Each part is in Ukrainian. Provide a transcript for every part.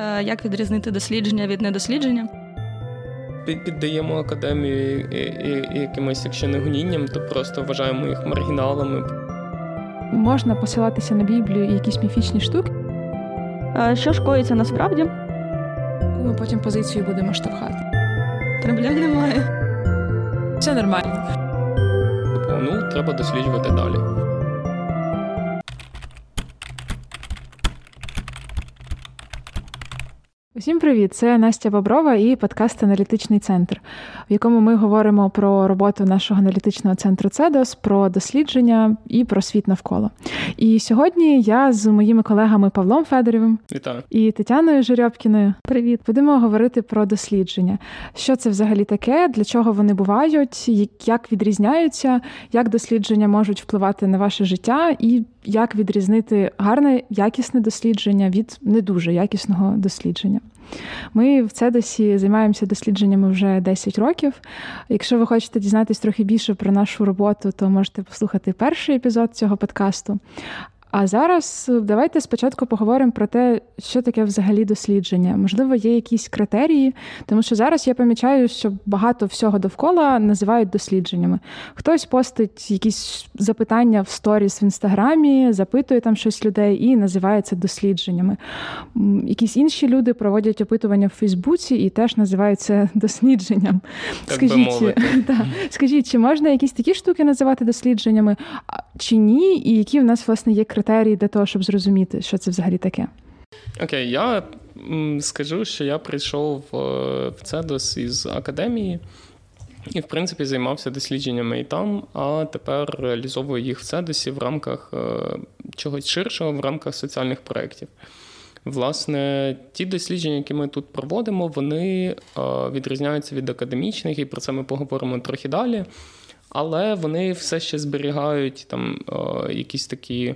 Е, як відрізнити дослідження від недослідження? Піддаємо академію якимось, якщо не гонінням, то просто вважаємо їх маргіналами. Можна посилатися на Біблію і якісь міфічні штуки. Що ж коїться насправді? Ми потім позицію будемо штовхати. Проблем немає. Все нормально. Ну, треба досліджувати далі. Усім привіт! Це Настя Боброва і подкаст Аналітичний центр, в якому ми говоримо про роботу нашого аналітичного центру Цедос, про дослідження і про світ навколо. І сьогодні я з моїми колегами Павлом Федорівим Вітаю. і Тетяною Жеребкіною. Привіт, будемо говорити про дослідження. Що це взагалі таке, для чого вони бувають, як відрізняються, як дослідження можуть впливати на ваше життя, і як відрізнити гарне якісне дослідження від не дуже якісного дослідження. Ми в Цедосі займаємося дослідженнями вже 10 років. Якщо ви хочете дізнатися трохи більше про нашу роботу, то можете послухати перший епізод цього подкасту. А зараз е, давайте спочатку поговоримо про те, що таке взагалі дослідження. Можливо, є якісь критерії, тому що зараз я помічаю, що багато всього довкола називають дослідженнями. Хтось постить якісь запитання в сторіс в інстаграмі, запитує там щось людей і називає це дослідженнями. Якісь інші люди проводять опитування в Фейсбуці і теж називають це дослідженням. Так Скажіть, би да, скажіть, чи можна якісь такі штуки називати дослідженнями, чи ні, і які в нас власне є критерії? Критерії для того, щоб зрозуміти, що це взагалі таке? Окей, я скажу, що я прийшов е, в Цедос із академії. І, в принципі, займався дослідженнями і там, а тепер реалізовую їх в Цедосі в рамках е, чогось ширшого, в рамках соціальних проєктів. Власне, ті дослідження, які ми тут проводимо, вони е, відрізняються від академічних, і про це ми поговоримо трохи далі. Але вони все ще зберігають там якісь такі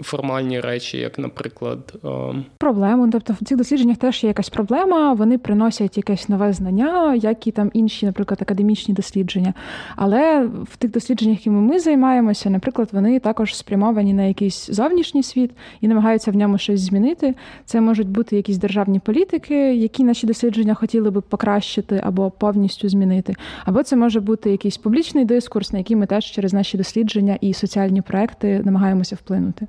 формальні речі, як, наприклад, ем, проблему. Тобто в цих дослідженнях теж є якась проблема, вони приносять якесь нове знання, як і там інші, наприклад, академічні дослідження. Але в тих дослідженнях, якими ми займаємося, наприклад, вони також спрямовані на якийсь зовнішній світ і намагаються в ньому щось змінити. Це можуть бути якісь державні політики, які наші дослідження хотіли би покращити або повністю змінити. Або це може бути якийсь публічний дискурс, на який ми теж через наші дослідження і соціальні проекти намагаємося вплинути.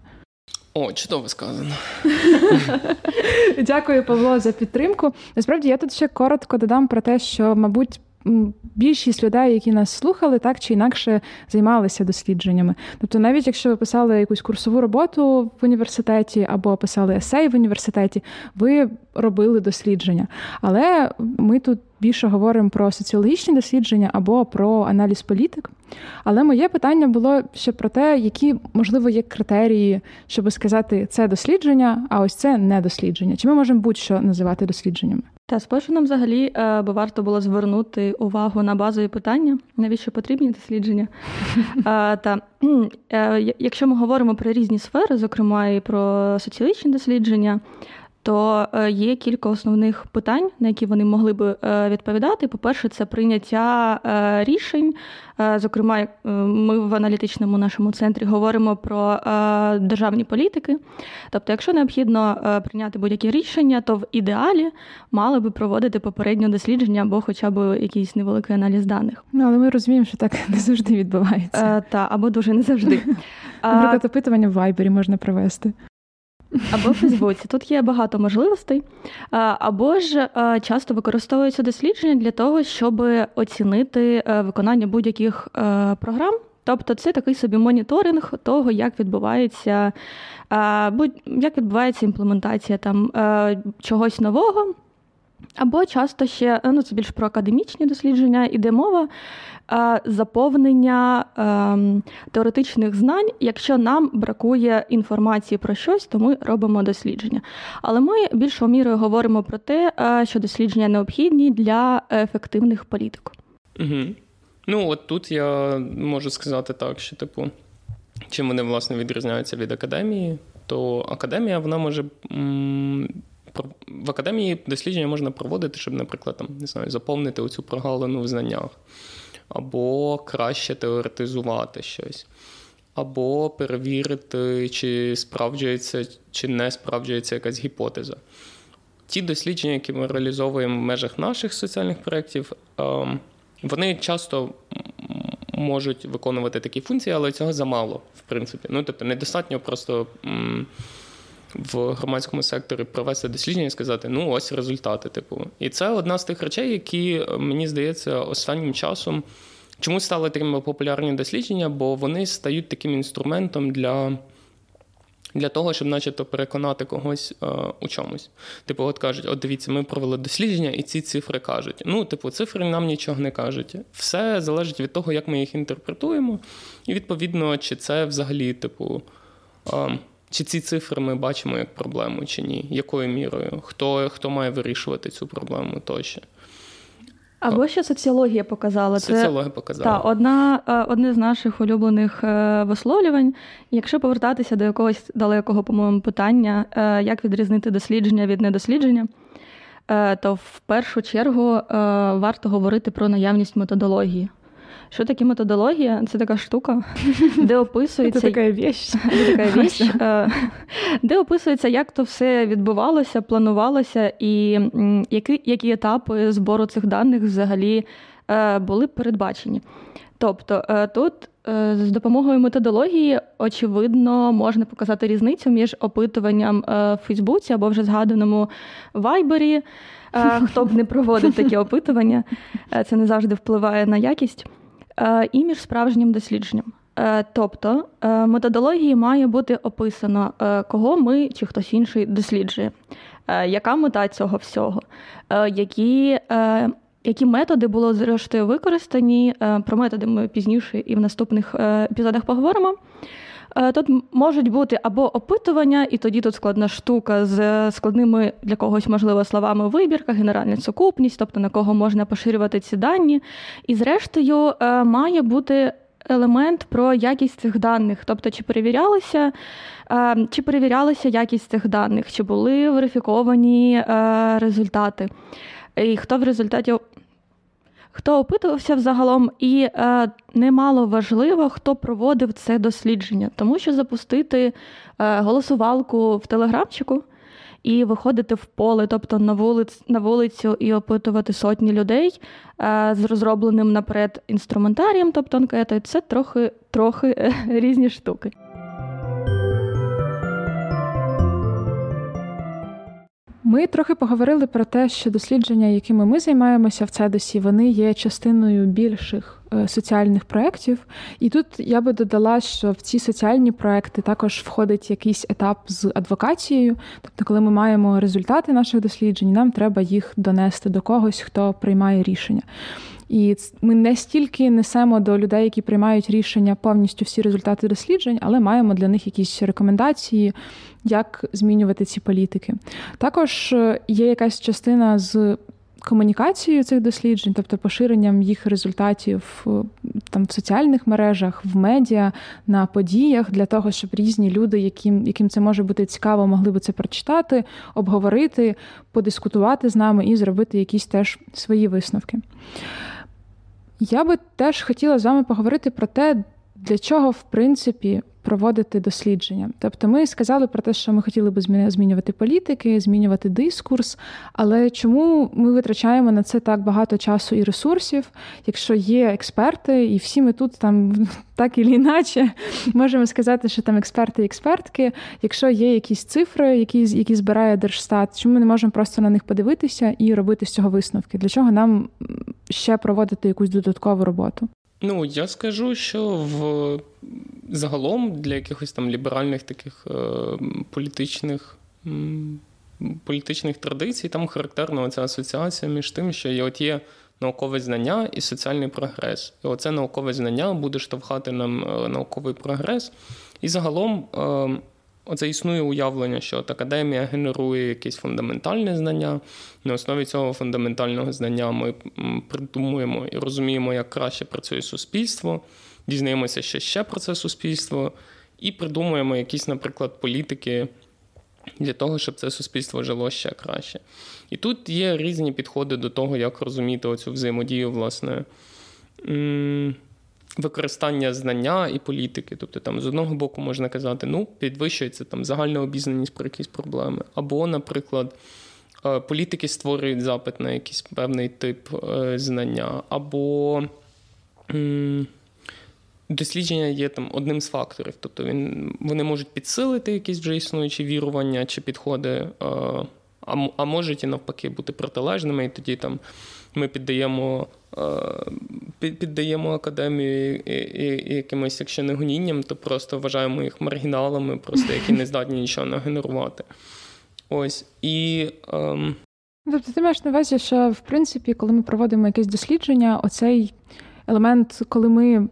О, чудово сказано. Дякую, Павло, за підтримку. Насправді я тут ще коротко додам про те, що, мабуть, більшість людей, які нас слухали, так чи інакше займалися дослідженнями. Тобто, навіть якщо ви писали якусь курсову роботу в університеті або писали есей в університеті, ви робили дослідження. Але ми тут більше говоримо про соціологічні дослідження або про аналіз політик. Але моє питання було ще про те, які, можливо, є критерії, щоб сказати, це дослідження, а ось це не дослідження. Чи ми можемо будь-що називати дослідженнями? Та спершу нам взагалі е, би варто було звернути увагу на базові питання, навіщо потрібні дослідження. Та е, якщо ми говоримо про різні сфери, зокрема і про соціологічні дослідження то е, є кілька основних питань, на які вони могли би е, відповідати. По-перше, це прийняття е, рішень. Зокрема, ми в аналітичному нашому центрі говоримо про державні політики. Тобто, якщо необхідно прийняти будь-які рішення, то в ідеалі мали би проводити попереднє дослідження або хоча б якийсь невеликий аналіз даних. Ну але ми розуміємо, що так не завжди відбувається. Та або дуже не завжди. Наприклад, опитування в Вайбері можна провести або в Фейсбуці. Тут є багато можливостей, або ж часто використовуються дослідження для того, щоб оцінити е, виконання будь-яких е, програм. Тобто це такий собі моніторинг того, як відбувається як відбувається імплементація там е, чогось нового. Або часто ще ну це більш про академічні дослідження, іде мова заповнення ем, теоретичних знань. Якщо нам бракує інформації про щось, то ми робимо дослідження. Але ми більшою мірою говоримо про те, е, що дослідження необхідні для ефективних політик. Угу. Ну от тут я можу сказати так, що типу, чим вони власне відрізняються від академії, то академія вона може. В академії дослідження можна проводити, щоб, наприклад, там не знаю, заповнити оцю прогалину в знаннях або краще теоретизувати щось, або перевірити, чи справджується, чи не справджується якась гіпотеза. ті дослідження, які ми реалізовуємо в межах наших соціальних проєктів, ем, вони часто можуть виконувати такі функції, але цього замало, в принципі. Ну, тобто, недостатньо просто в громадському секторі провести дослідження і сказати, ну, ось результати. Типу. І це одна з тих речей, які, мені здається, останнім часом. Чому стали такими популярні дослідження? Бо вони стають таким інструментом для для того, щоб, начебто, переконати когось е, у чомусь. Типу, от кажуть, от дивіться, ми провели дослідження, і ці цифри кажуть. Ну, типу, цифри нам нічого не кажуть. Все залежить від того, як ми їх інтерпретуємо, і відповідно, чи це взагалі, типу. Е, чи ці цифри ми бачимо як проблему, чи ні? Якою мірою? Хто хто має вирішувати цю проблему тощо? Або ще соціологія показала. Соціологія показала. Так, одна, е, одне з наших улюблених е, висловлювань. Якщо повертатися до якогось далекого, по-моєму, питання, е, як відрізнити дослідження від недослідження, то в першу чергу варто говорити про наявність методології. Що таке методологія? Це така штука, де описується Це така віч. така віч, е, де описується, як то все відбувалося, планувалося, і які які етапи збору цих даних взагалі е, були передбачені. Тобто е, тут з допомогою методології, очевидно, можна показати різницю між опитуванням в Фейсбуці або вже згаданому Вайбері. Хто б не проводив такі опитування, це не завжди впливає на якість. Е, і між справжнім дослідженням. Е, тобто е, методології має бути описано, кого ми чи хтось інший досліджує, яка мета цього всього, які які методи були зрештою використані. Про методи ми пізніше і в наступних епізодах поговоримо. Е, тут можуть бути або опитування, і тоді тут складна штука з складними для когось, можливо, словами вибірка, генеральна сукупність, тобто на кого можна поширювати ці дані. І, зрештою, е, має бути елемент про якість цих даних, тобто, чи перевірялися, е, чи перевірялася якість цих даних, чи були верифіковані результати. І хто в результаті хто опитувався взагалом, і е, немало важливо, хто проводив це дослідження, тому що запустити е, голосувалку в телеграмчику і виходити в поле, тобто на вулиць, на вулицю і опитувати сотні людей е, з розробленим наперед інструментарієм, тобто анкетою, це трохи, трохи е, різні штуки. Ми трохи поговорили про те, що дослідження, якими ми займаємося в Цедосі, вони є частиною більших е, соціальних проєктів. І тут я би додала, що в ці соціальні проекти також входить якийсь етап з адвокацією. Тобто, коли ми маємо результати наших досліджень, нам треба їх донести до когось, хто приймає рішення. І ми не стільки несемо до людей, які приймають рішення повністю всі результати досліджень, але маємо для них якісь рекомендації, як змінювати ці політики. Також е, є якась частина з. Комунікацією цих досліджень, тобто поширенням їх результатів е, там в соціальних мережах, в медіа, на подіях, для того, щоб різні люди, яким яким це може бути цікаво, могли би це прочитати, обговорити, подискутувати з нами і зробити якісь теж свої висновки. Я би теж хотіла з вами поговорити про те, для чого, в принципі, проводити дослідження. Тобто, ми сказали про те, що ми хотіли би змінювати політики, змінювати дискурс, але чому ми витрачаємо на це так багато часу і ресурсів, якщо є експерти, і всі ми тут там так і іначе можемо сказати, що там експерти і експертки, якщо є якісь цифри, які які збирає Держстат, чому ми не можемо просто на них подивитися і робити з цього висновки? Для чого нам ще проводити якусь додаткову роботу? Ну, я скажу, що в загалом для якихось там ліберальних таких е, політичних політичних традицій там характерна ця асоціація між тим, що є от є наукове знання і соціальний прогрес. І оце наукове знання буде штовхати нам е, науковий прогрес. І загалом е, Оце існує уявлення, що от академія генерує якесь фундаментальне знання. На основі цього фундаментального знання ми придумуємо і розуміємо, як краще працює суспільство, дізнаємося, що ще про це суспільство, і придумуємо якісь, наприклад, політики для того, щоб це суспільство жило ще краще. І тут є різні підходи до того, як розуміти оцю взаємодію, власне використання знання і політики. Тобто, там з одного боку можна казати, ну, підвищується там загальна обізнаність про якісь проблеми. Або, наприклад, політики створюють запит на якийсь певний тип знання, або дослідження є там одним з факторів. Тобто він, вони можуть підсилити якісь вже існуючі вірування чи підходи, а а можуть і навпаки бути протилежними, і тоді там ми піддаємо піддаємо академію якимось, якщо не гонінням, то просто вважаємо їх маргіналами, просто які не здатні нічого нагенерувати. Ось і. Ем... Тобто ти маєш на увазі, що в принципі, коли ми проводимо якесь дослідження, оцей елемент, коли ми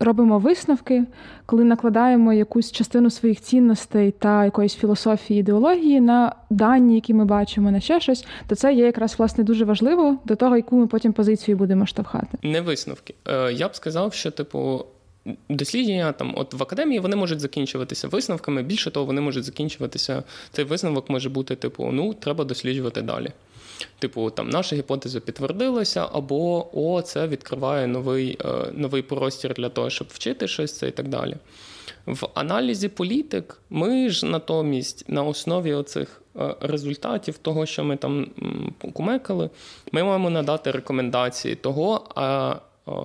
робимо висновки, коли накладаємо якусь частину своїх цінностей та якоїсь філософії ідеології на дані, які ми бачимо, на ще щось, то це є якраз власне дуже важливо до того, яку ми потім позицію будемо штовхати. Не висновки. Е, я б сказав, що типу. Дослідження там, от в академії вони можуть закінчуватися висновками. Більше того, вони можуть закінчуватися. Цей висновок може бути, типу, ну треба досліджувати далі. Типу, там наша гіпотеза підтвердилася, або о, це відкриває новий е, новий простір для того, щоб вчити щось це і так далі. В аналізі політик ми ж натомість на основі оцих е, результатів того, що ми там кумекали, ми маємо надати рекомендації того,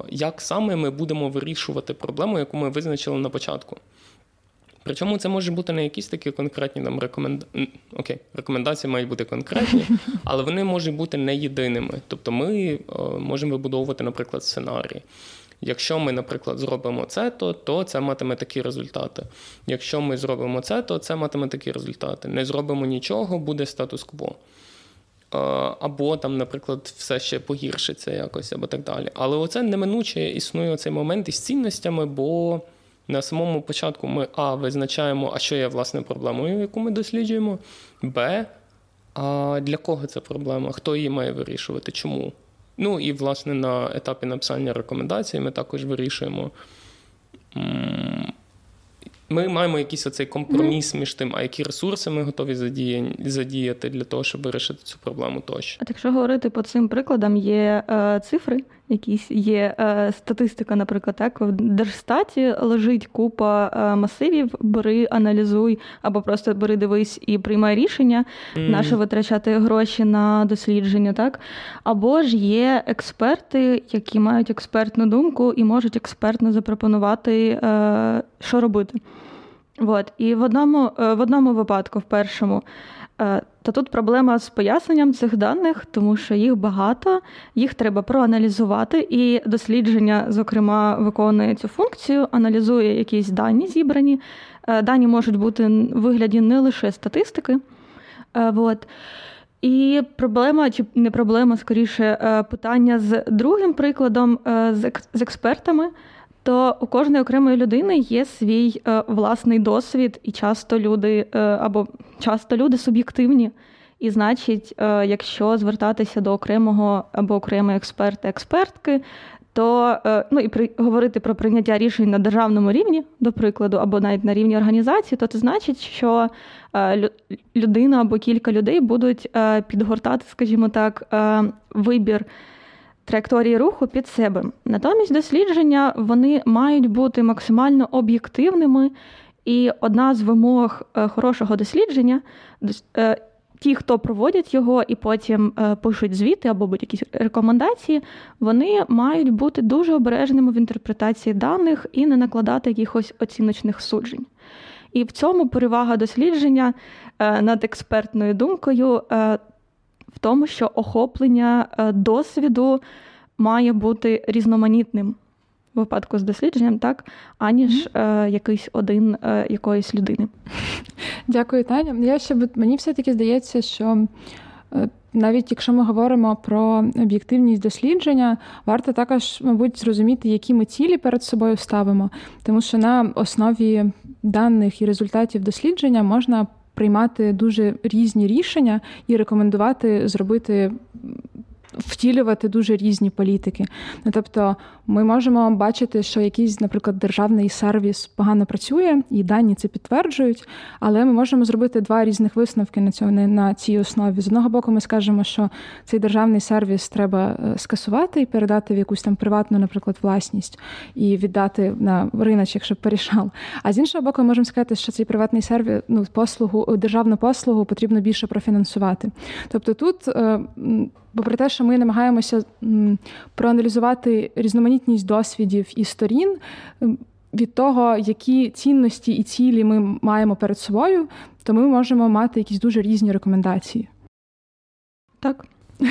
як саме ми будемо вирішувати проблему, яку ми визначили на початку. Причому це може бути не якісь такі конкретні там рекомендації. Окей, рекомендації мають бути конкретні, але вони можуть бути не єдиними. Тобто ми можемо вибудовувати, наприклад, сценарії. Якщо ми, наприклад, зробимо це, то то це матиме такі результати. Якщо ми зробимо це, то це матиме такі результати. Не зробимо нічого, буде статус-кво. Або там, наприклад, все ще погіршиться якось, або так далі. Але оце неминуче існує цей момент із цінностями, бо на самому початку ми А визначаємо, а що є власне проблемою, яку ми досліджуємо, Б. А для кого це проблема? Хто її має вирішувати? Чому? Ну і, власне, на етапі написання рекомендацій ми також вирішуємо. Ми маємо якийсь оцей компроміс між тим, а які ресурси ми готові задіяти для того, щоб вирішити цю проблему тощо. От якщо говорити по цим прикладам, є е, цифри, якісь є е, статистика, наприклад, так в Держстаті лежить купа е, масивів, бери, аналізуй, або просто бери, дивись і приймай рішення, mm. наше витрачати гроші на дослідження, так або ж є експерти, які мають експертну думку і можуть експертно запропонувати, е, що робити. От. І в одному, е, в одному випадку, в першому. Е, та тут проблема з поясненням цих даних, тому що їх багато, їх треба проаналізувати, і дослідження, зокрема, виконує цю функцію, аналізує якісь дані зібрані. Е, дані можуть бути в вигляді не лише статистики. Е, от. І проблема, чи не проблема, скоріше, питання з другим прикладом, з експертами то у кожної окремої людини є свій е, власний досвід, і часто люди е, або часто люди суб'єктивні. І значить, е, якщо звертатися до окремого або окремої експерта-експертки, то ну і при говорити про прийняття рішень на державному рівні, до прикладу, або навіть на рівні організації, то це значить, що людина або кілька людей будуть підгортати, скажімо так, вибір траєкторії руху під себе. Натомість дослідження вони мають бути максимально об'єктивними, і одна з вимог е, хорошого дослідження е, ті, хто проводять його і потім е, пишуть звіти або будь-якісь рекомендації, вони мають бути дуже обережними в інтерпретації даних і не накладати якихось оціночних суджень. І в цьому перевага дослідження над експертною думкою в тому, що охоплення е, досвіду має бути різноманітним в випадку з дослідженням, так, аніж е, якийсь один е, якоїсь людини. Дякую, Таня. Я ще мені все-таки здається, що. Е, навіть якщо ми говоримо про об'єктивність дослідження, варто також, мабуть, зрозуміти, які ми цілі перед собою ставимо, тому що на основі даних і результатів дослідження можна приймати дуже різні рішення і рекомендувати зробити втілювати дуже різні політики. Ну, Тобто ми можемо бачити, що якийсь, наприклад, державний сервіс погано працює, і дані це підтверджують, але ми можемо зробити два різних висновки на цьому на цій основі. З одного боку, ми скажемо, що цей державний сервіс треба е, скасувати і передати в якусь там приватну, наприклад, власність і віддати на риночок, щоб порішав. А з іншого боку, ми можемо сказати, що цей приватний сервіс, ну послугу, державну послугу потрібно більше профінансувати. Тобто тут. Е, попри те, що ми намагаємося проаналізувати різноманітність досвідів і сторін від того, які цінності і цілі ми маємо перед собою, то ми можемо мати якісь дуже різні рекомендації. Так.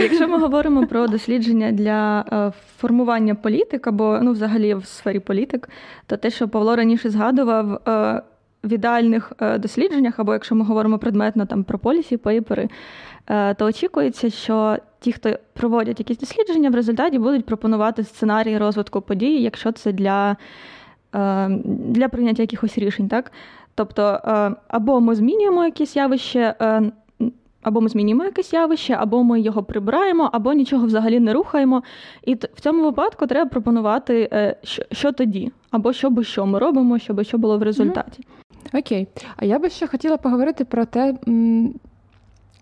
Якщо ми говоримо про дослідження для е, формування політик або ну, взагалі в сфері політик, то те, що Павло раніше згадував е, в ідеальних е, дослідженнях, або якщо ми говоримо предметно там про полісі, пейпери, то очікується, що ті, хто проводять якісь дослідження, в результаті будуть пропонувати сценарій розвитку подій, якщо це для для прийняття якихось рішень. так? Тобто, або ми змінюємо якесь явище або ми змінюємо якесь явище, або ми його прибираємо, або нічого взагалі не рухаємо. І в цьому випадку треба пропонувати, е, що тоді, або що би що ми робимо, щоб що було в результаті. Окей. А я би ще хотіла поговорити про те,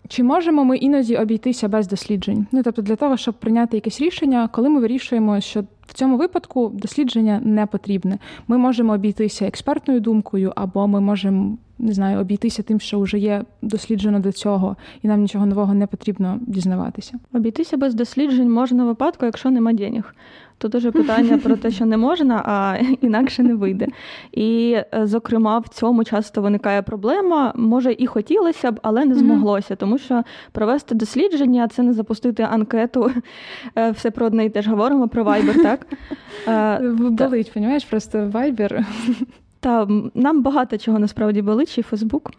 чи можемо ми іноді обійтися без досліджень? Ну тобто, для того, щоб прийняти якесь рішення, коли ми вирішуємо, що в цьому випадку дослідження не потрібне. Ми можемо обійтися експертною думкою, або ми можемо не знаю, обійтися тим, що вже є досліджено до цього, і нам нічого нового не потрібно дізнаватися. Обійтися без досліджень можна в випадку, якщо нема денег. Тут дуже питання про те, що не можна, а інакше не вийде. І, е, зокрема, в цьому часто виникає проблема. Може, і хотілося б, але не змоглося, тому що провести дослідження це не запустити анкету. Е, все про одне і теж говоримо про Viber, так? Е, болить, розумієш, просто Viber. Та нам багато чого насправді болить, чи Фейсбук.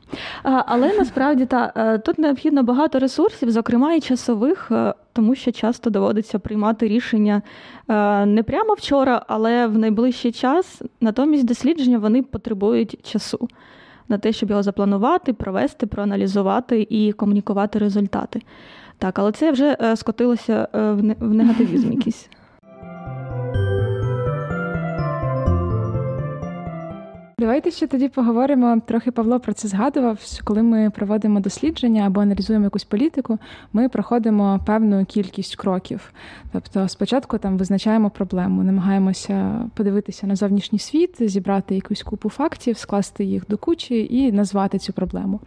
Але насправді та тут необхідно багато ресурсів, зокрема і часових, тому що часто доводиться приймати рішення не прямо вчора, але в найближчий час. Натомість дослідження вони потребують часу на те, щоб його запланувати, провести, проаналізувати і комунікувати результати. Так, але це вже е, скотилося е, в негативізм якийсь. Давайте ще тоді поговоримо. Трохи Павло про це згадував. Коли ми проводимо дослідження або аналізуємо якусь політику, ми проходимо певну кількість кроків. Тобто, спочатку там визначаємо проблему, намагаємося подивитися на зовнішній світ, зібрати якусь купу фактів, скласти їх до кучі і назвати цю проблему.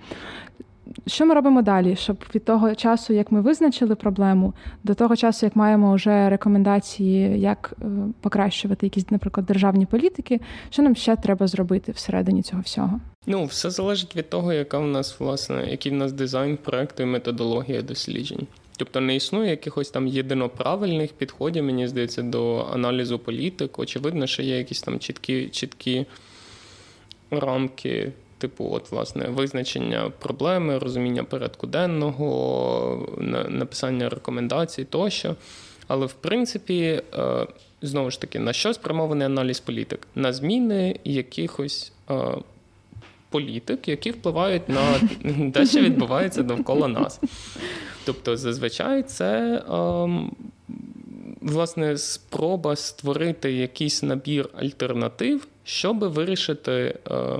Що ми робимо далі, щоб від того часу, як ми визначили проблему, до того часу, як маємо вже рекомендації, як е, покращувати якісь, наприклад, державні політики, що нам ще треба зробити всередині цього всього? Ну, все залежить від того, яка в нас власне, який в нас дизайн проекту і методологія досліджень. Тобто не існує якихось там єдиноправильних підходів, мені здається, до аналізу політик. Очевидно, що є якісь там чіткі, чіткі рамки типу, от, власне, визначення проблеми, розуміння порядку денного, написання рекомендацій тощо. Але в принципі, е, знову ж таки, на що спрямований аналіз політик? На зміни якихось е, політик, які впливають на те, що відбувається довкола нас. Тобто, зазвичай це. Ем, власне, спроба створити якийсь набір альтернатив, щоб вирішити е,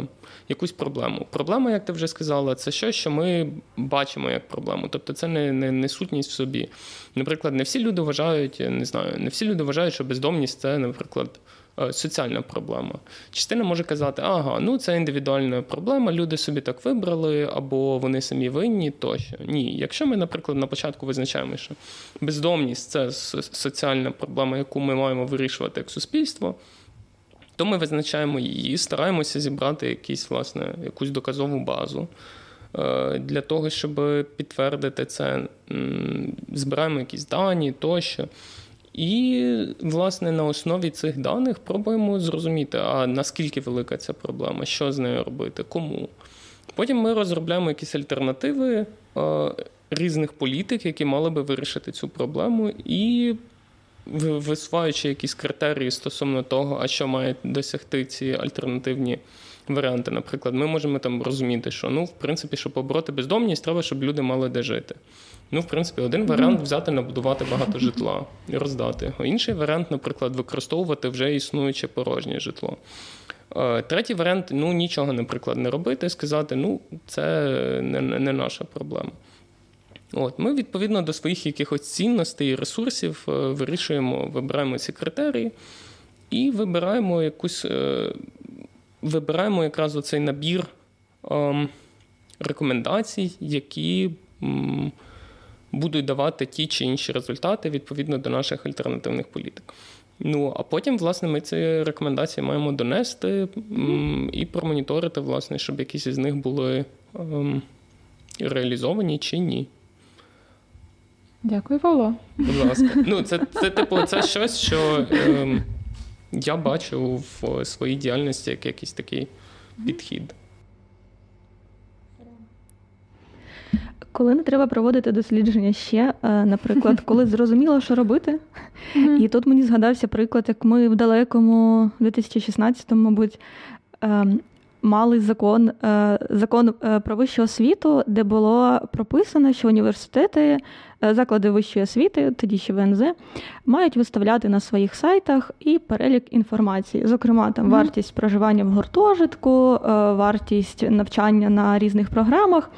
якусь проблему. Проблема, як ти вже сказала, це щось, що ми бачимо як проблему. Тобто це не, не, не сутність в собі. Наприклад, не всі люди вважають, не знаю, не всі люди вважають, що бездомність це, наприклад. Е, соціальна проблема. Частина може казати, ага, ну це індивідуальна проблема, люди собі так вибрали, або вони самі винні тощо. Ні. Якщо ми, наприклад, на початку визначаємо, що бездомність це соціальна проблема, яку ми маємо вирішувати як суспільство, то ми визначаємо її, стараємося зібрати якісь, власне, якусь доказову базу. Е, для того, щоб підтвердити це, збираємо якісь дані тощо. І, власне, на основі цих даних пробуємо зрозуміти, а наскільки велика ця проблема, що з нею робити, кому. Потім ми розробляємо якісь альтернативи е, різних політик, які мали би вирішити цю проблему, і висуваючи якісь критерії стосовно того, а що мають досягти ці альтернативні варіанти. Наприклад, ми можемо там розуміти, що ну, в принципі, щоб побороти бездомність, треба, щоб люди мали де жити. Ну, в принципі, один варіант взяти, набудувати багато житла і роздати його. Інший варіант, наприклад, використовувати вже існуюче порожнє житло. Е, третій варіант ну нічого, наприклад, не робити, сказати, ну, це не, не наша проблема. От, Ми відповідно до своїх якихось цінностей і ресурсів е, вирішуємо, вибираємо ці критерії і вибираємо якусь, е, вибираємо якраз оцей набір ем, рекомендацій, які будуть давати ті чи інші результати відповідно до наших альтернативних політик. Ну, а потім, власне, ми ці рекомендації маємо донести і промоніторити, власне, щоб якісь із них були ем, реалізовані чи ні. Дякую, Павло. Будь ласка. Ну, це, це типу, це щось, що ем, я бачу в своїй діяльності як якийсь такий підхід. Коли не треба проводити дослідження ще, е, наприклад, коли зрозуміло, що робити. І тут мені згадався приклад, як ми в далекому 2016-му, мабуть, ем, мали закон е, закон е, про вищу освіту, де було прописано, що університети, заклади вищої освіти, тоді ще ВНЗ, мають виставляти на своїх сайтах і перелік інформації. Зокрема, там mm-hmm. вартість проживання в гуртожитку, вартість навчання на різних програмах.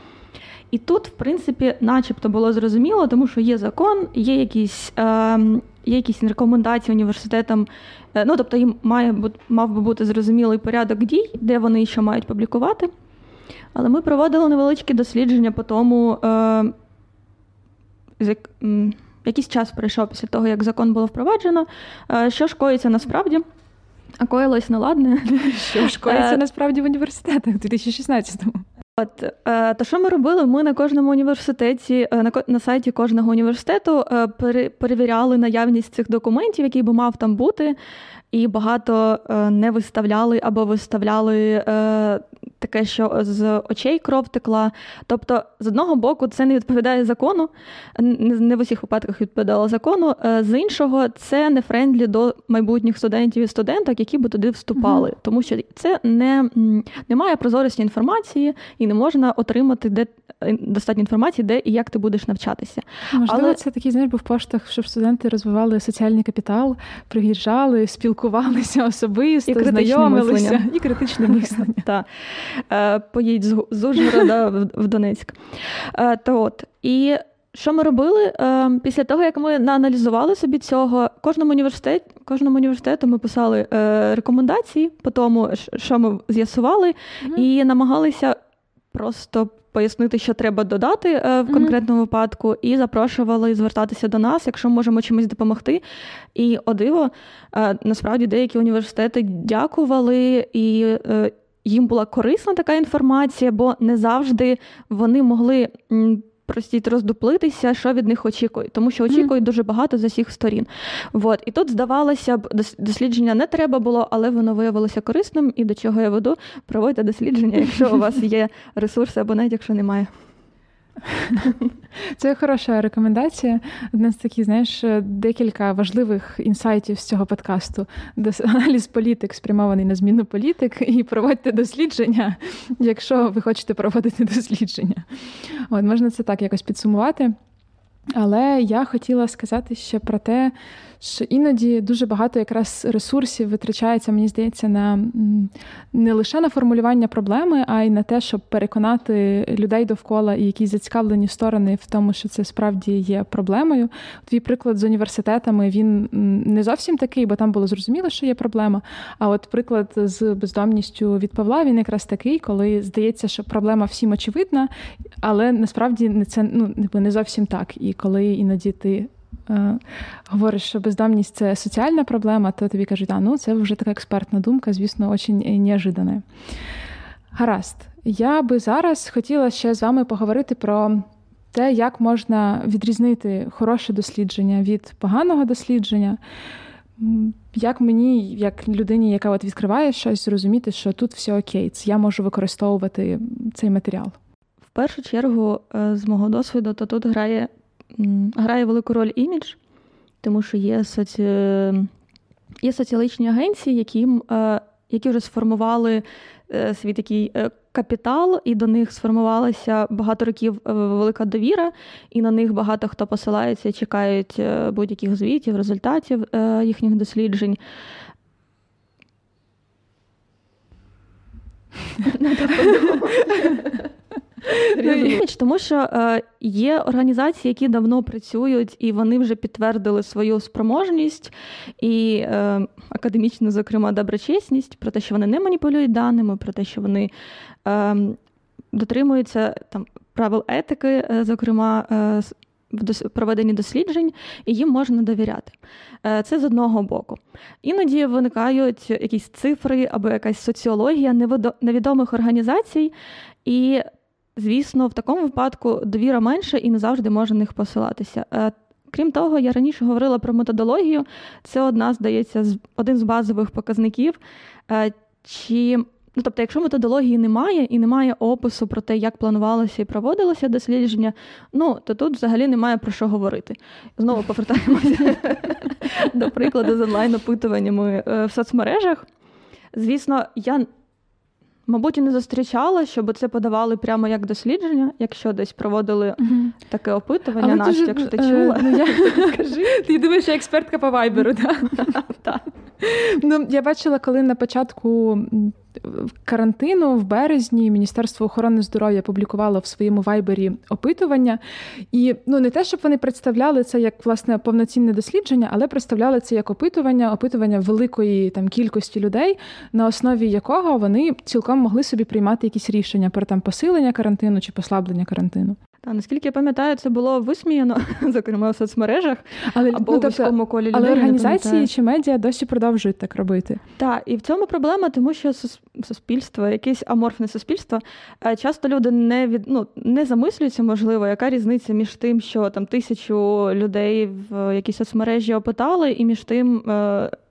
І тут, в принципі, начебто було зрозуміло, тому що є закон, є якісь е, є якісь рекомендації університетам. Е, ну, тобто, їм має мав би бути зрозумілий порядок дій, де вони що мають публікувати. Але ми проводили невеличкі дослідження по тому, е, якийсь час пройшов після того, як закон було впроваджено, е, що ж коїться насправді. А коїлось неладне. Що ж коїться е, насправді в університетах у 2016-му? От е, то, що ми робили? Ми на кожному університеті, е, на на сайті кожного університету е, перевіряли наявність цих документів, який би мав там бути, і багато не виставляли або виставляли таке, що з очей кров текла. Тобто, з одного боку, це не відповідає закону, не в усіх випадках відповідало закону. З іншого, це не friendly до майбутніх студентів і студенток, які би туди вступали, mm-hmm. тому що це не немає прозорості інформації і не можна отримати де е, достатньо інформації, де і як ти будеш навчатися. Можливо, Але... це такий знаєш, був поштовх, щоб студенти розвивали соціальний капітал, приїжджали, спілкувалися особисто, і знайомилися мислення. і критичне мислення. Е, поїдь з Ужгорода в Донецьк. Е, то от. І що ми робили? Після того, як ми нааналізували собі цього, кожному університеті, кожному університету ми писали рекомендації по тому, що ми з'ясували, mm-hmm. і намагалися просто пояснити, що треба додати е, в конкретному mm-hmm. випадку, і запрошували звертатися до нас, якщо можемо чимось допомогти. І о диво, е, насправді деякі університети дякували і. Е, їм була корисна така інформація, бо не завжди вони могли простіть роздуплитися, що від них очікують, тому що очікують mm. дуже багато з усіх сторін. От. І тут, здавалося б, дослідження не треба було, але воно виявилося корисним. І до чого я веду, проводьте дослідження, якщо у вас є ресурси, або навіть якщо немає. Це хороша рекомендація. Одна з таких, знаєш, декілька важливих інсайтів з цього подкасту. Аналіз політик спрямований на зміну політик, і проводьте дослідження, якщо ви хочете проводити дослідження. От можна це так якось підсумувати. Але я хотіла сказати ще про те, що іноді дуже багато якраз ресурсів витрачається, мені здається, на не лише на формулювання проблеми, а й на те, щоб переконати людей довкола і якісь зацікавлені сторони в тому, що це справді є проблемою. Твій приклад з університетами він не зовсім такий, бо там було зрозуміло, що є проблема. А от приклад з бездомністю від Павла він якраз такий, коли здається, що проблема всім очевидна, але насправді не це ну не зовсім так. І коли іноді ти е, говориш, що бездомність це соціальна проблема, то тобі кажуть, а ну це вже така експертна думка, звісно, дуже неожиданна. Гаразд, я би зараз хотіла ще з вами поговорити про те, як можна відрізнити хороше дослідження від поганого дослідження. Як мені, як людині, яка от відкриває щось, зрозуміти, що тут все окей, я можу використовувати цей матеріал. В першу чергу, е, з мого досвіду, то тут грає грає велику роль імідж, тому що є соці... є соціологічні агенції, які е, які вже сформували свій такий капітал, і до них сформувалася багато років велика довіра, і на них багато хто посилається, чекають будь-яких звітів, результатів їхніх досліджень. Тому що е, є організації, які давно працюють, і вони вже підтвердили свою спроможність і е, академічну, зокрема, доброчесність про те, що вони не маніпулюють даними, про те, що вони е, дотримуються там правил етики, зокрема. В проведенні досліджень, і їм можна довіряти. Це з одного боку. Іноді виникають якісь цифри або якась соціологія невідомих організацій, і Звісно, в такому випадку довіра менше і не завжди може на них посилатися. Е, крім того, я раніше говорила про методологію. Це одна, здається, один з базових показників. Е, чи Ну, тобто, якщо методології немає і немає опису про те, як планувалося і проводилося дослідження, ну то тут взагалі немає про що говорити. Знову повертаємося до прикладу з онлайн-опитуваннями е, в соцмережах. Звісно, я Мабуть, і не зустрічала, щоб це подавали прямо як дослідження, якщо десь проводили угу. таке опитування, Але дуже... якщо ти е, чула. Ну, я... Ти думаєш, я експертка по вайберу, так? Ну, я бачила, коли на початку карантину в березні Міністерство охорони здоров'я публікувало в своєму вайбері опитування. І ну не те, щоб вони представляли це як власне повноцінне дослідження, але представляли це як опитування, опитування великої там кількості людей, на основі якого вони цілком могли собі приймати якісь рішення про там посилення карантину чи послаблення карантину. Та наскільки я пам'ятаю, це було висміяно, зокрема в соцмережах але, або ну, тобто, в колі людей. Але організації чи медіа досі продовжують так робити. Так, і в цьому проблема, тому що суспільство, якесь аморфне суспільство, е, часто люди не від ну не замислюються, можливо, яка різниця між тим, що там тисячу людей в якійсь соцмережі опитали, і між тим.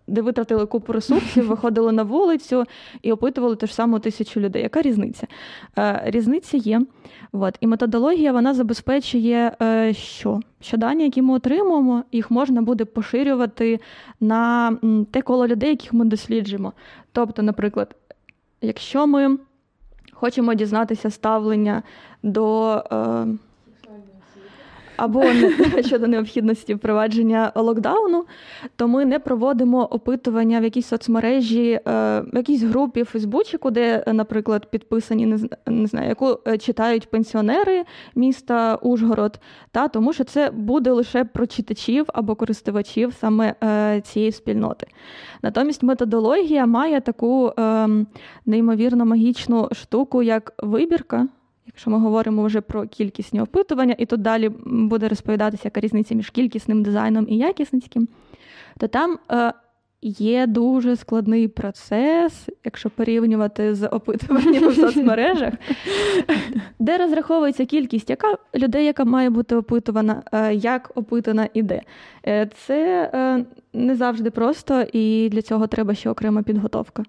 Е, де витратили купу ресурсів, виходили на вулицю і опитували ту ж саму тисячу людей. Яка різниця? Е, різниця є. От. І методологія вона забезпечує, е, що Що дані, які ми отримуємо, їх можна буде поширювати на те коло людей, яких ми досліджуємо. Тобто, наприклад, якщо ми хочемо дізнатися ставлення до. Або щодо необхідності впровадження локдауну, то ми не проводимо опитування в якійсь соцмережі, е, в якійсь групі в Фейсбуці, де, наприклад, підписані не знаю, яку е, читають пенсіонери міста Ужгород, та тому що це буде лише про читачів або користувачів саме е, цієї спільноти. Натомість методологія має таку ем, неймовірно магічну штуку, як вибірка. Якщо ми говоримо вже про кількісні опитування, і тут далі буде розповідатися, яка різниця між кількісним дизайном і якісницьким, то там е, є дуже складний процес, якщо порівнювати з опитуванням в соцмережах, де розраховується кількість яка людей, яка має бути опитувана, е, як опитана і де. Е, це е, не завжди просто, і для цього треба ще окрема підготовка.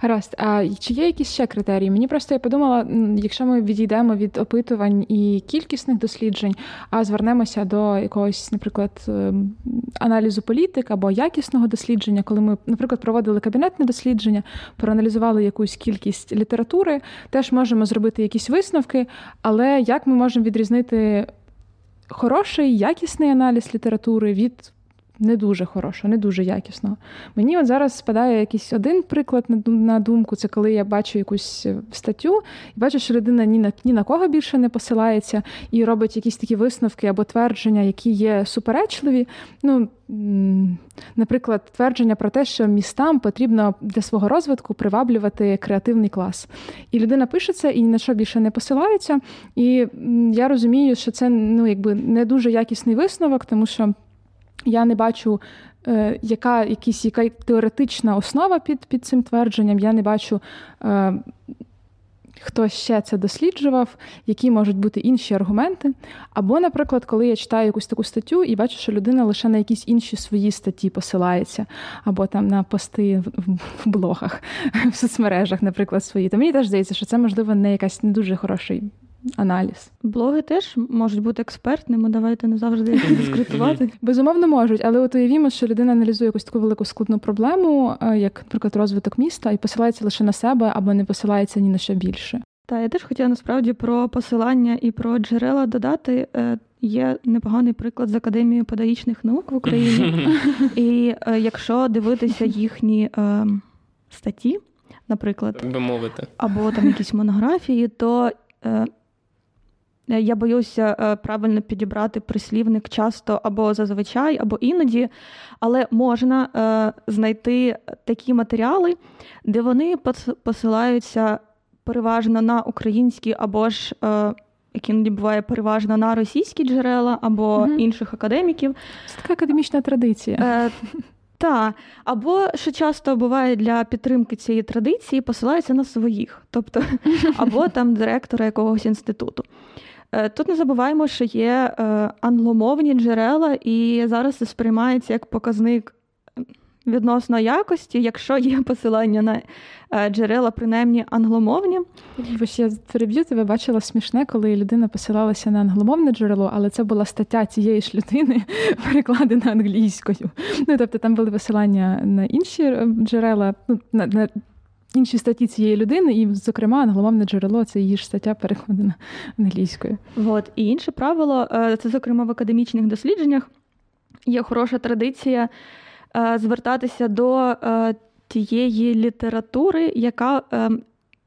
Гаразд, а чи є якісь ще критерії? Мені просто я подумала, якщо ми відійдемо від опитувань і кількісних досліджень, а звернемося до якогось, наприклад, ем, аналізу політик або якісного дослідження, коли ми, наприклад, проводили кабінетне дослідження, проаналізували якусь кількість літератури, теж можемо зробити якісь висновки, але як ми можемо відрізнити хороший, якісний аналіз літератури від не дуже хорошого, не дуже якісного. Мені от зараз спадає якийсь один приклад на думку, це коли я бачу якусь е, статтю і бачу, що людина ні на ні на кого більше не посилається і робить якісь такі висновки або твердження, які є суперечливі. Ну, Наприклад, твердження про те, що містам потрібно для свого розвитку приваблювати креативний клас. І людина пише це і ні на що більше не посилається. І я розумію, що це ну, якби не дуже якісний висновок, тому що я не бачу, е, яка якісь, яка теоретична основа під під цим твердженням. Я не бачу, е, хто ще це досліджував, які можуть бути інші аргументи. Або, наприклад, коли я читаю якусь таку статтю і бачу, що людина лише на якісь інші свої статті посилається, або там на пости в, в блогах, в соцмережах, наприклад, свої. То мені теж здається, що це, можливо, не якась не дуже хороший аналіз. Блоги теж можуть бути експертними. Давайте не завжди їх дискредитувати. Безумовно, можуть, але от уявімо, що людина аналізує якусь таку велику складну проблему, е, як, наприклад, розвиток міста, і посилається лише на себе або не посилається ні на що більше. Та я теж хотіла насправді про посилання і про джерела додати. Е, є непоганий приклад з академією педагогічних наук в Україні, і е, якщо дивитися їхні е, статті, наприклад, так би мовити, або там якісь монографії, то е, я боюся е, правильно підібрати прислівник часто або зазвичай, або іноді, але можна е, знайти такі матеріали, де вони посилаються переважно на українські або ж. Е, як іноді буває переважно на російські джерела або mm інших академіків. Це така академічна традиція. Е, Так, або що часто буває для підтримки цієї традиції, посилаються на своїх, тобто або там директора якогось інституту. Е, тут не забуваємо, що є е, англомовні джерела, і зараз це сприймається як показник відносно якості, якщо є посилання на е, джерела, принаймні англомовні. Ви ще переб'ю, тебе бачила смішне, коли людина посилалася на англомовне джерело, але це була стаття цієї ж людини, перекладена англійською. Ну тобто там були посилання на інші джерела, ну на, на інші статті цієї людини, і, зокрема, англомовне джерело це її ж стаття перекладена англійською. От і інше правило, е, це зокрема в академічних дослідженнях. Є хороша традиція Е, звертатися до е, тієї літератури, яка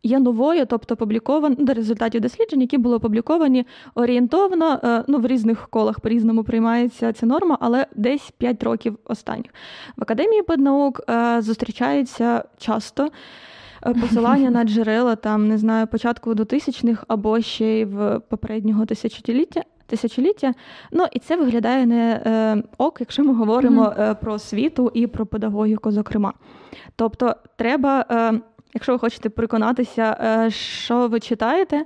є новою, тобто опублікована до результатів досліджень, які були опубліковані орієнтовно, ну в різних колах по-різному приймається ця норма, але десь 5 років останніх. В академії педнаук зустрічаються часто. Посилання на джерела там не знаю початку 2000-х або ще й в попереднього тисячоліття тисячоліття. Ну і це виглядає не е, ок, якщо ми говоримо mm-hmm. про освіту і про педагогіку, зокрема. Тобто, треба, е, якщо ви хочете переконатися, е, що ви читаєте.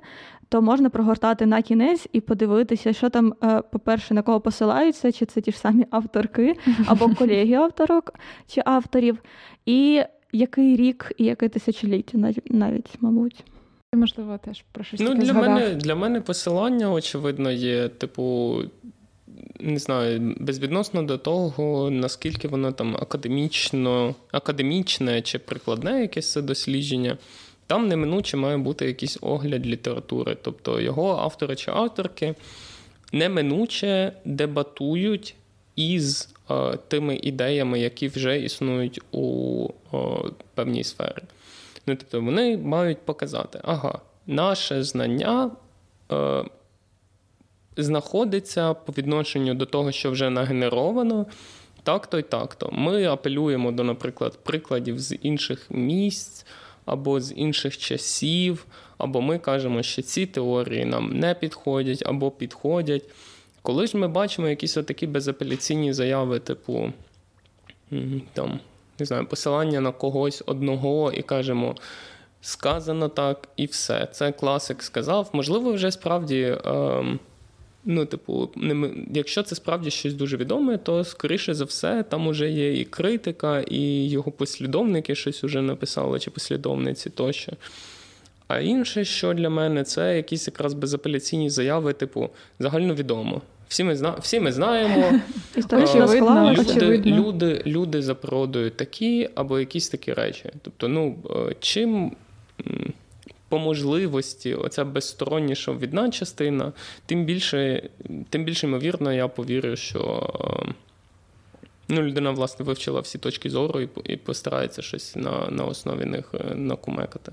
То можна прогортати на кінець і подивитися, що там, е, по-перше, на кого посилаються, чи це ті ж самі авторки, або колеги авторок чи авторів, і який рік, і яке тисячоліття, навіть, мабуть. Можливо, теж про щось ну, таке для згадав. мене для мене посилання, очевидно, є, типу, не знаю, безвідносно до того, наскільки воно там академічно, академічне чи прикладне якесь це дослідження. Там неминуче має бути якийсь огляд літератури. Тобто його автори чи авторки неминуче дебатують із е, тими ідеями, які вже існують у е, певній сфері. Ну, тобто вони мають показати, ага, наше знання е, знаходиться по відношенню до того, що вже нагенеровано. Так-то і так-то. Ми апелюємо до, наприклад, прикладів з інших місць або з інших часів, або ми кажемо, що ці теорії нам не підходять або підходять. Коли ж ми бачимо якісь отакі безапеляційні заяви, типу там, не знаю, посилання на когось одного і кажемо. Сказано так і все. Це класик сказав. Можливо, вже справді, е, ну, типу, якщо це справді щось дуже відоме, то скоріше за все, там уже є і критика, і його послідовники щось вже написали, чи послідовниці тощо. А інше, що для мене, це якісь якраз безапеляційні заяви, типу, загальновідомо. Всі ми зна... всі ми знаємо, очевидно, люди, люди люди запродують такі або якісь такі речі. Тобто, ну е, чим по можливості оця безсторонніша відна частина, тим більше, тим більше ймовірно, я повірю, що е, ну, людина власне вивчила всі точки зору і і постарається щось на, на основі них е, накумекати.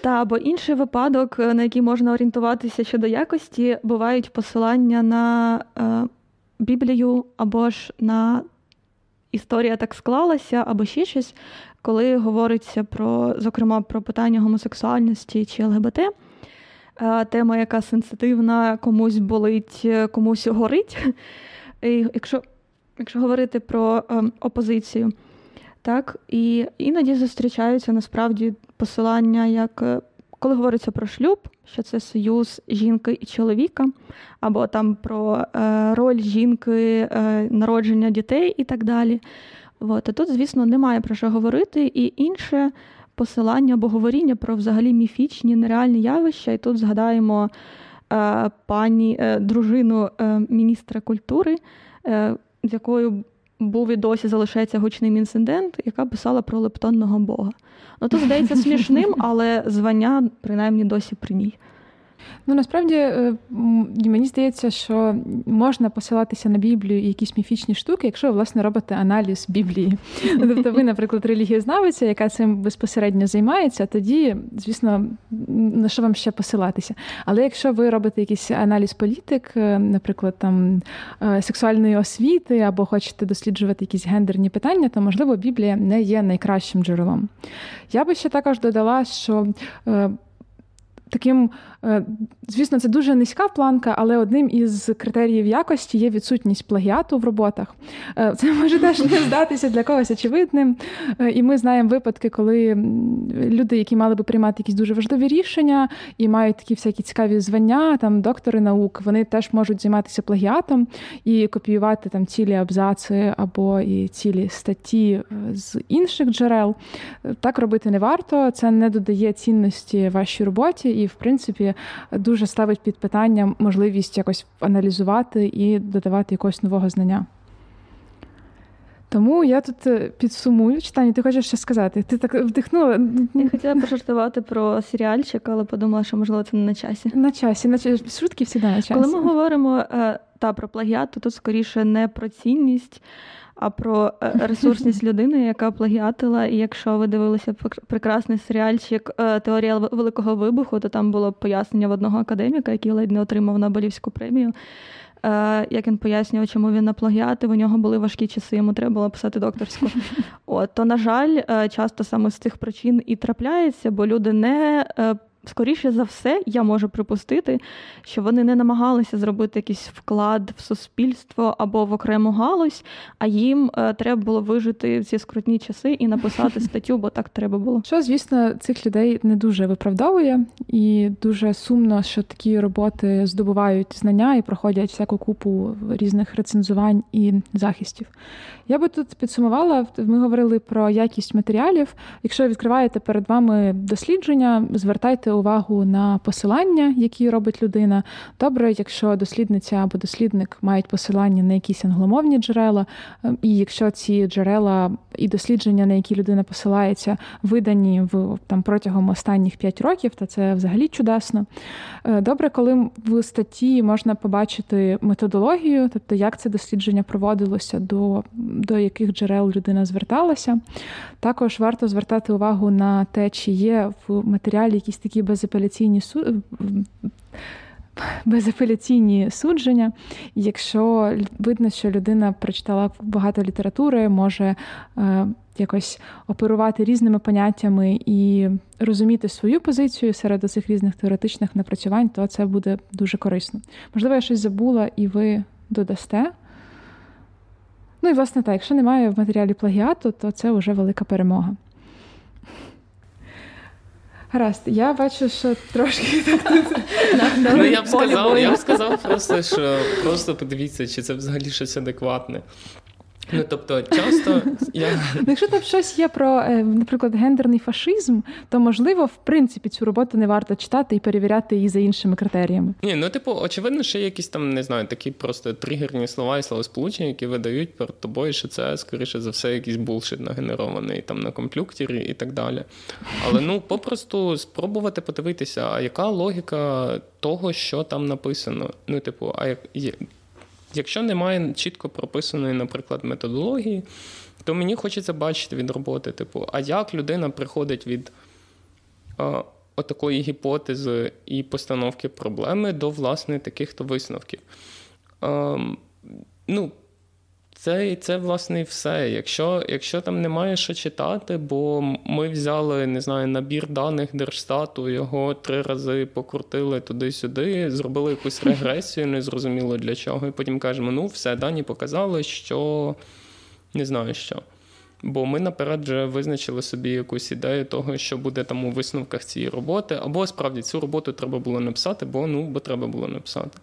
Та або інший випадок, е, на який можна орієнтуватися щодо якості, бувають посилання на е, Біблію, або ж на історія так склалася, або ще щось, коли говориться про, зокрема, про питання гомосексуальності чи ЛГБТ. Е, тема, яка сенситивна, комусь болить, е, комусь горить. І Якщо якщо говорити про е, опозицію, так, і іноді зустрічаються насправді посилання, як е, коли говориться про шлюб, що це союз жінки і чоловіка, або там про е, роль жінки, е, народження дітей і так далі. От. А тут, звісно, немає про що говорити. І інше посилання або говоріння про взагалі міфічні нереальні явища. І тут згадаємо е, пані е, дружину е, міністра культури, з якою був і досі залишається гучним інцидент, яка писала про лептонного бога. Ну, то здається смішним, але звання принаймні досі при ній. Ну насправді е, мені здається, що можна посилатися на Біблію і якісь міфічні штуки, якщо ви власне робите аналіз Біблії. Тобто, ви, наприклад, релігієзнавиця, яка цим безпосередньо займається, тоді, звісно, на що вам ще посилатися. Але якщо ви робите якийсь аналіз політик, е, наприклад, там е, сексуальної освіти або хочете досліджувати якісь гендерні питання, то можливо Біблія не є найкращим джерелом. Я би ще також додала, що таким, е, звісно, це дуже низька планка, але одним із критеріїв якості є відсутність плагіату в роботах. Е, це може теж не здатися для когось очевидним. Е, і ми знаємо випадки, коли люди, які мали би приймати якісь дуже важливі рішення і мають такі всякі цікаві звання, там доктори наук, вони теж можуть займатися плагіатом і копіювати там цілі абзаци або і цілі статті з інших джерел. Так робити не варто, це не додає цінності вашій роботі і, в принципі, дуже ставить під питання можливість якось аналізувати і додавати якогось нового знання. Тому я тут е, підсумую читання. Ти хочеш ще сказати? Ти так вдихнула. Я хотіла пожартувати про серіальчик, але подумала, що можливо це не на часі. На часі, на часі. шутки всі на часі. Коли ми говоримо е, та про плагіат, то тут скоріше не про цінність а про е, ресурсність людини, яка плагіатила. І якщо ви дивилися прекрасний серіальчик е, Теорія Великого Вибуху, то там було пояснення в одного академіка, який ледь не отримав Нобелівську премію. Е, як він пояснював, чому він наплагіатив, у нього були важкі часи, йому треба було писати докторську. От, То, на жаль, часто саме з цих причин і трапляється, бо люди не скоріше за все, я можу припустити, що вони не намагалися зробити якийсь вклад в суспільство або в окрему галузь, а їм е, треба було вижити в ці скрутні часи і написати статтю, бо так треба було. Що, звісно, цих людей не дуже виправдовує, і дуже сумно, що такі роботи здобувають знання і проходять всяку купу різних рецензувань і захистів. Я би тут підсумувала, ми говорили про якість матеріалів. Якщо відкриваєте перед вами дослідження, звертайте увагу на посилання, які робить людина. Добре, якщо дослідниця або дослідник мають посилання на якісь англомовні джерела, ем, і якщо ці джерела і дослідження, на які людина посилається, видані в там протягом останніх 5 років, то це взагалі чудесно. Е, добре, коли в статті можна побачити методологію, тобто як це дослідження проводилося до до яких джерел людина зверталася. Також варто звертати увагу на те, чи є в матеріалі якісь такі безапеляційні су... безапеляційні судження. Якщо видно, що людина прочитала багато літератури, може е, якось оперувати різними поняттями і розуміти свою позицію серед цих різних теоретичних напрацювань, то це буде дуже корисно. Можливо, я щось забула, і ви додасте. Ну і власне так, якщо немає в матеріалі плагіату, то це вже велика перемога. Гаразд, я бачу, що трошки так Ну, я б сказав, я б сказав просто, що просто подивіться, чи це взагалі щось адекватне. Ну, тобто, часто я... Ну, якщо там щось є про, е, наприклад, гендерний фашизм, то можливо, в принципі, цю роботу не варто читати і перевіряти її за іншими критеріями. Ні, ну типу, очевидно, що є якісь там не знаю, такі просто тригерні слова і словосполучення, які видають перед тобою, що це скоріше за все якийсь булшит нагенерований там на комп'ютері і так далі. Але ну попросту спробувати подивитися, а яка логіка того, що там написано. Ну, типу, а як Якщо немає чітко прописаної, наприклад, методології, то мені хочеться бачити від роботи, типу, а як людина приходить від а, отакої гіпотези і постановки проблеми до власне таких то висновків. А, ну, це це власне і все. Якщо якщо там немає що читати, бо ми взяли не знаю, набір даних Держстату, його три рази покрутили туди-сюди, зробили якусь регресію, незрозуміло для чого. І потім кажемо: ну, все, дані показали, що не знаю що. Бо ми наперед вже визначили собі якусь ідею того, що буде там у висновках цієї роботи, або справді цю роботу треба було написати, бо ну бо треба було написати.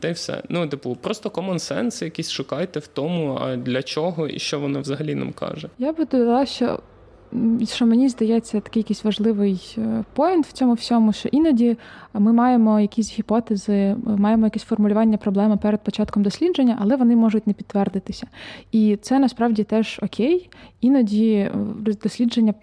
Та й все. Ну, типу, просто common sense якийсь шукайте в тому, а для чого і що воно взагалі нам каже. Я би додала, що що мені здається, такий якийсь важливий е, поінт в цьому всьому, що іноді ми маємо якісь гіпотези, маємо якесь формулювання проблеми перед початком дослідження, але вони можуть не підтвердитися. І це насправді теж окей. Іноді е, дослідження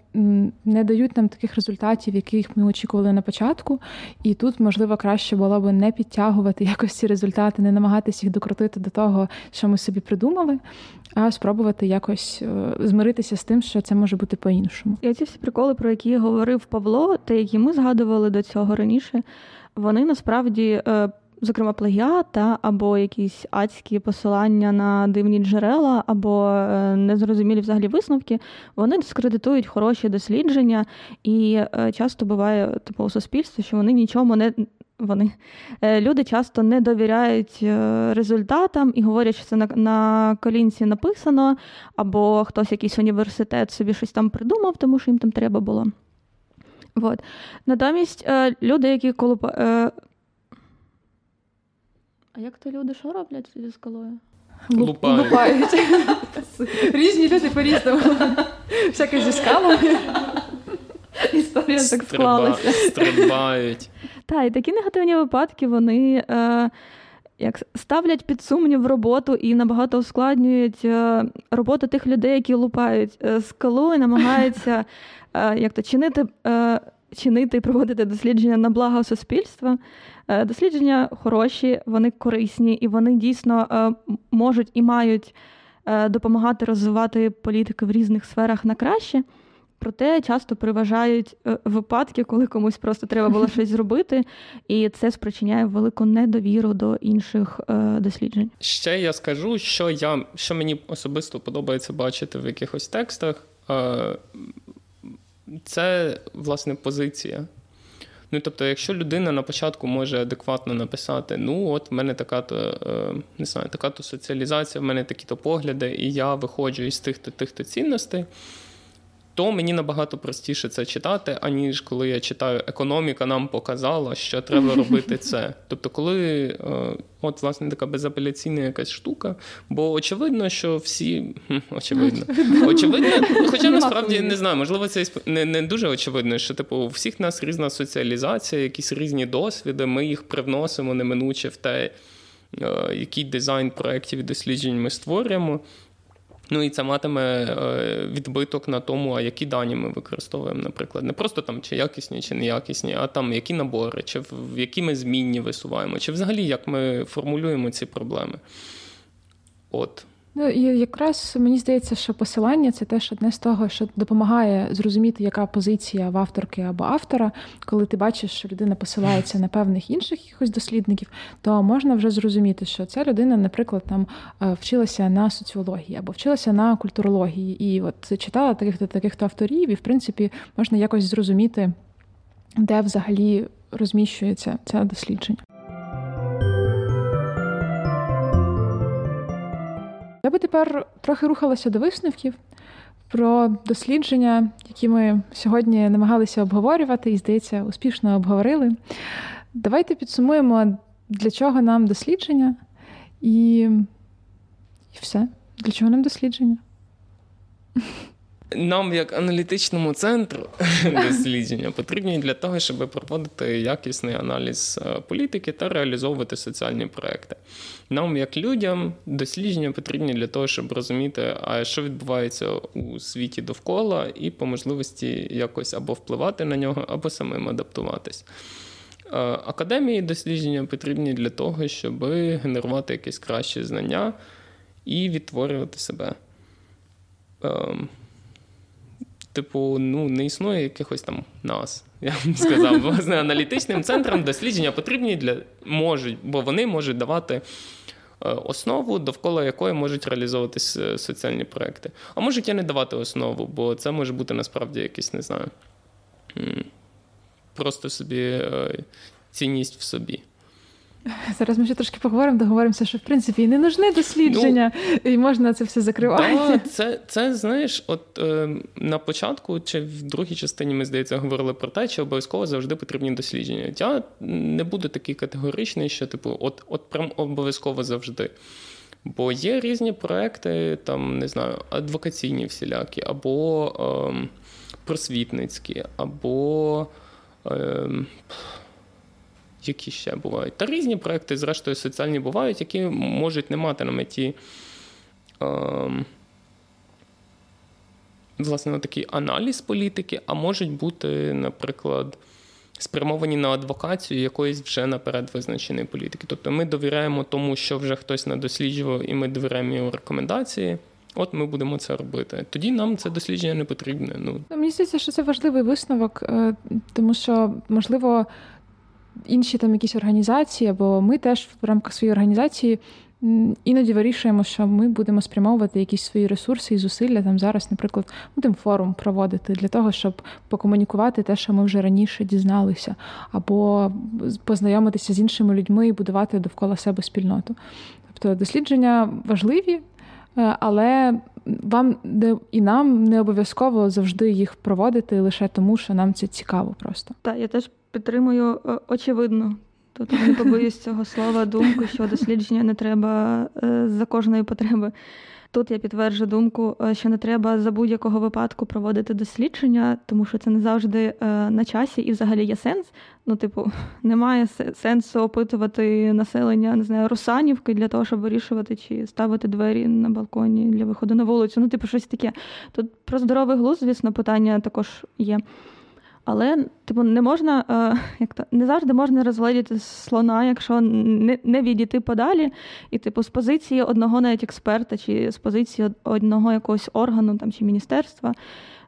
не дають нам таких результатів, яких ми очікували на початку. І тут, можливо, краще було б не підтягувати якось ці результати, не намагатися їх докрутити до того, що ми собі придумали, а спробувати якось е, змиритися з тим, що це може бути по-іншому. І ці всі приколи, про які говорив Павло, те, які ми згадували до цього раніше, вони насправді. Е, зокрема, плагіата або якісь адські посилання на дивні джерела, або е, незрозумілі взагалі висновки, вони дискредитують хороші дослідження, і часто буває типу у суспільстві, що вони нічому не вони е, люди часто не довіряють е, результатам і говорять, що це на на колінці написано, або хтось якийсь університет собі щось там придумав, тому що їм там треба було. От. Натомість е, люди, які колупа. А як то люди що роблять зі скалою? Лупають. Лупають. Різні люди по-різному. Всяке зі скалами. Історія так склалася. Стрибають. Так, і такі негативні випадки вони е, як ставлять під сумнів роботу і набагато ускладнюють е, роботу тих людей, які лупають е, скалу і намагаються е, як то чинити. Е, Чинити і проводити дослідження на благо суспільства. Е, дослідження хороші, вони корисні і вони дійсно е, можуть і мають допомагати розвивати політики в різних сферах на краще. Проте часто переважають е, випадки, коли комусь просто треба було щось зробити, і це спричиняє велику недовіру до інших е, досліджень. Ще я скажу, що я що мені особисто подобається бачити в якихось текстах. Е, це власне позиція. Ну, тобто, якщо людина на початку може адекватно написати, ну от в мене така-то не знаю, така-то соціалізація, в мене такі-то погляди, і я виходжу із тих-то тих-то цінностей то мені набагато простіше це читати, аніж коли я читаю економіка, нам показала, що треба робити це. Тобто, коли е, от власне така безапеляційна якась штука, бо очевидно, що всі очевидно, очевидно, хоча насправді не знаю, можливо, це не не дуже очевидно, що типу у всіх нас різна соціалізація, якісь різні досвіди, ми їх привносимо неминуче в те, е, який дизайн проєктів і досліджень ми створюємо. Ну і це матиме е, відбиток на тому, а які дані ми використовуємо, наприклад. Не просто там чи якісні, чи неякісні, а там які набори, чи в які ми змінні висуваємо, чи взагалі як ми формулюємо ці проблеми. От. Ну і якраз мені здається, що посилання це теж одне з того, що допомагає зрозуміти, яка позиція в авторки або автора. Коли ти бачиш, що людина посилається на певних інших якихось дослідників, то можна вже зрозуміти, що ця людина, наприклад, там е, вчилася на соціології або вчилася на культурології, і от читала таких-то таких-то авторів, і в принципі можна якось зрозуміти, де взагалі розміщується це дослідження. Я би тепер трохи рухалася до висновків про дослідження, які ми сьогодні намагалися обговорювати і, здається, успішно обговорили. Давайте підсумуємо, для чого нам дослідження, і, і все. Для чого нам дослідження? Нам, як аналітичному центру дослідження, потрібні для того, щоб проводити якісний аналіз е, політики та реалізовувати соціальні проекти. Нам, як людям, дослідження потрібні для того, щоб розуміти, а що відбувається у світі довкола, і по можливості якось або впливати на нього, або самим адаптуватись. Е, академії дослідження потрібні для того, щоб генерувати якісь кращі знання і відтворювати себе. Типу, ну, не існує якихось там нас. Я б сказав, власне, аналітичним центрам дослідження потрібні для можуть, бо вони можуть давати е, основу, довкола якої можуть реалізовуватись е, соціальні проекти. А можуть і не давати основу, бо це може бути насправді якийсь, не знаю, просто собі е, цінність в собі. Зараз ми ще трошки поговоримо, договоримося, що в принципі і не нужне дослідження, ну, і можна це все закривати. Да, це, це знаєш, от е, на початку чи в другій частині ми здається говорили про те, що обов'язково завжди потрібні дослідження. Я не буду такий категоричний, що типу, от, от прям обов'язково завжди. Бо є різні проекти, там не знаю, адвокаційні всілякі, або. Е, просвітницькі, або е, які ще бувають. Та різні проекти, зрештою, соціальні бувають, які можуть не мати на меті. Е, Власне, такий аналіз політики, а можуть бути, наприклад, спрямовані на адвокацію якоїсь вже наперед визначеної політики. Тобто ми довіряємо тому, що вже хтось надосліджував, і ми довіряємо його рекомендації. От ми будемо це робити. Тоді нам це дослідження не потрібне. Ну мені здається, що це важливий висновок, е, тому що можливо інші там якісь організації, або ми теж в рамках своєї організації іноді вирішуємо, що ми будемо спрямовувати якісь свої ресурси і зусилля там зараз, наприклад, будемо форум проводити для того, щоб покомунікувати те, що ми вже раніше дізналися, або познайомитися з іншими людьми і будувати довкола себе спільноту. Тобто дослідження важливі, але вам і нам не обов'язково завжди їх проводити лише тому, що нам це цікаво просто. Так, я теж підтримую е, очевидно. Тут не побоюсь цього слова, думку, що дослідження не треба е, за кожної потреби. Тут я підтверджу думку, е, що не треба за будь-якого випадку проводити дослідження, тому що це не завжди е, на часі і взагалі є сенс. Ну, типу, немає сенсу опитувати населення, не знаю, Русанівки для того, щоб вирішувати, чи ставити двері на балконі для виходу на вулицю. Ну, типу, щось таке. Тут про здоровий глузд, звісно, питання також є. Але типу, не можна, е, як то не завжди можна розглядіти слона, якщо не не відійти подалі, і типу з позиції одного навіть експерта, чи з позиції одного якогось органу там чи міністерства,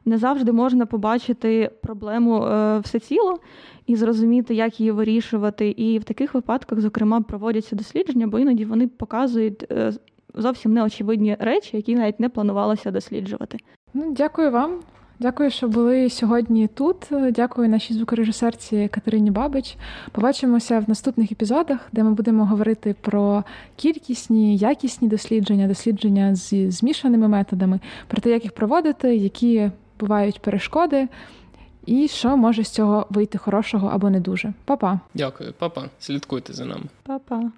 не завжди можна побачити проблему е, всеціло і зрозуміти, як її вирішувати. І в таких випадках, зокрема, проводяться дослідження, бо іноді вони показують е, зовсім неочевидні речі, які навіть не планувалося досліджувати. Ну, Дякую вам. Дякую, що були сьогодні тут. Дякую нашій звукорежисерці Катерині Бабич. Побачимося в наступних епізодах, де ми будемо говорити про кількісні, якісні дослідження, дослідження з змішаними методами, про те, як їх проводити, які бувають перешкоди, і що може з цього вийти хорошого або не дуже. Па-па. Дякую, папа. Слідкуйте за нами. Па-па.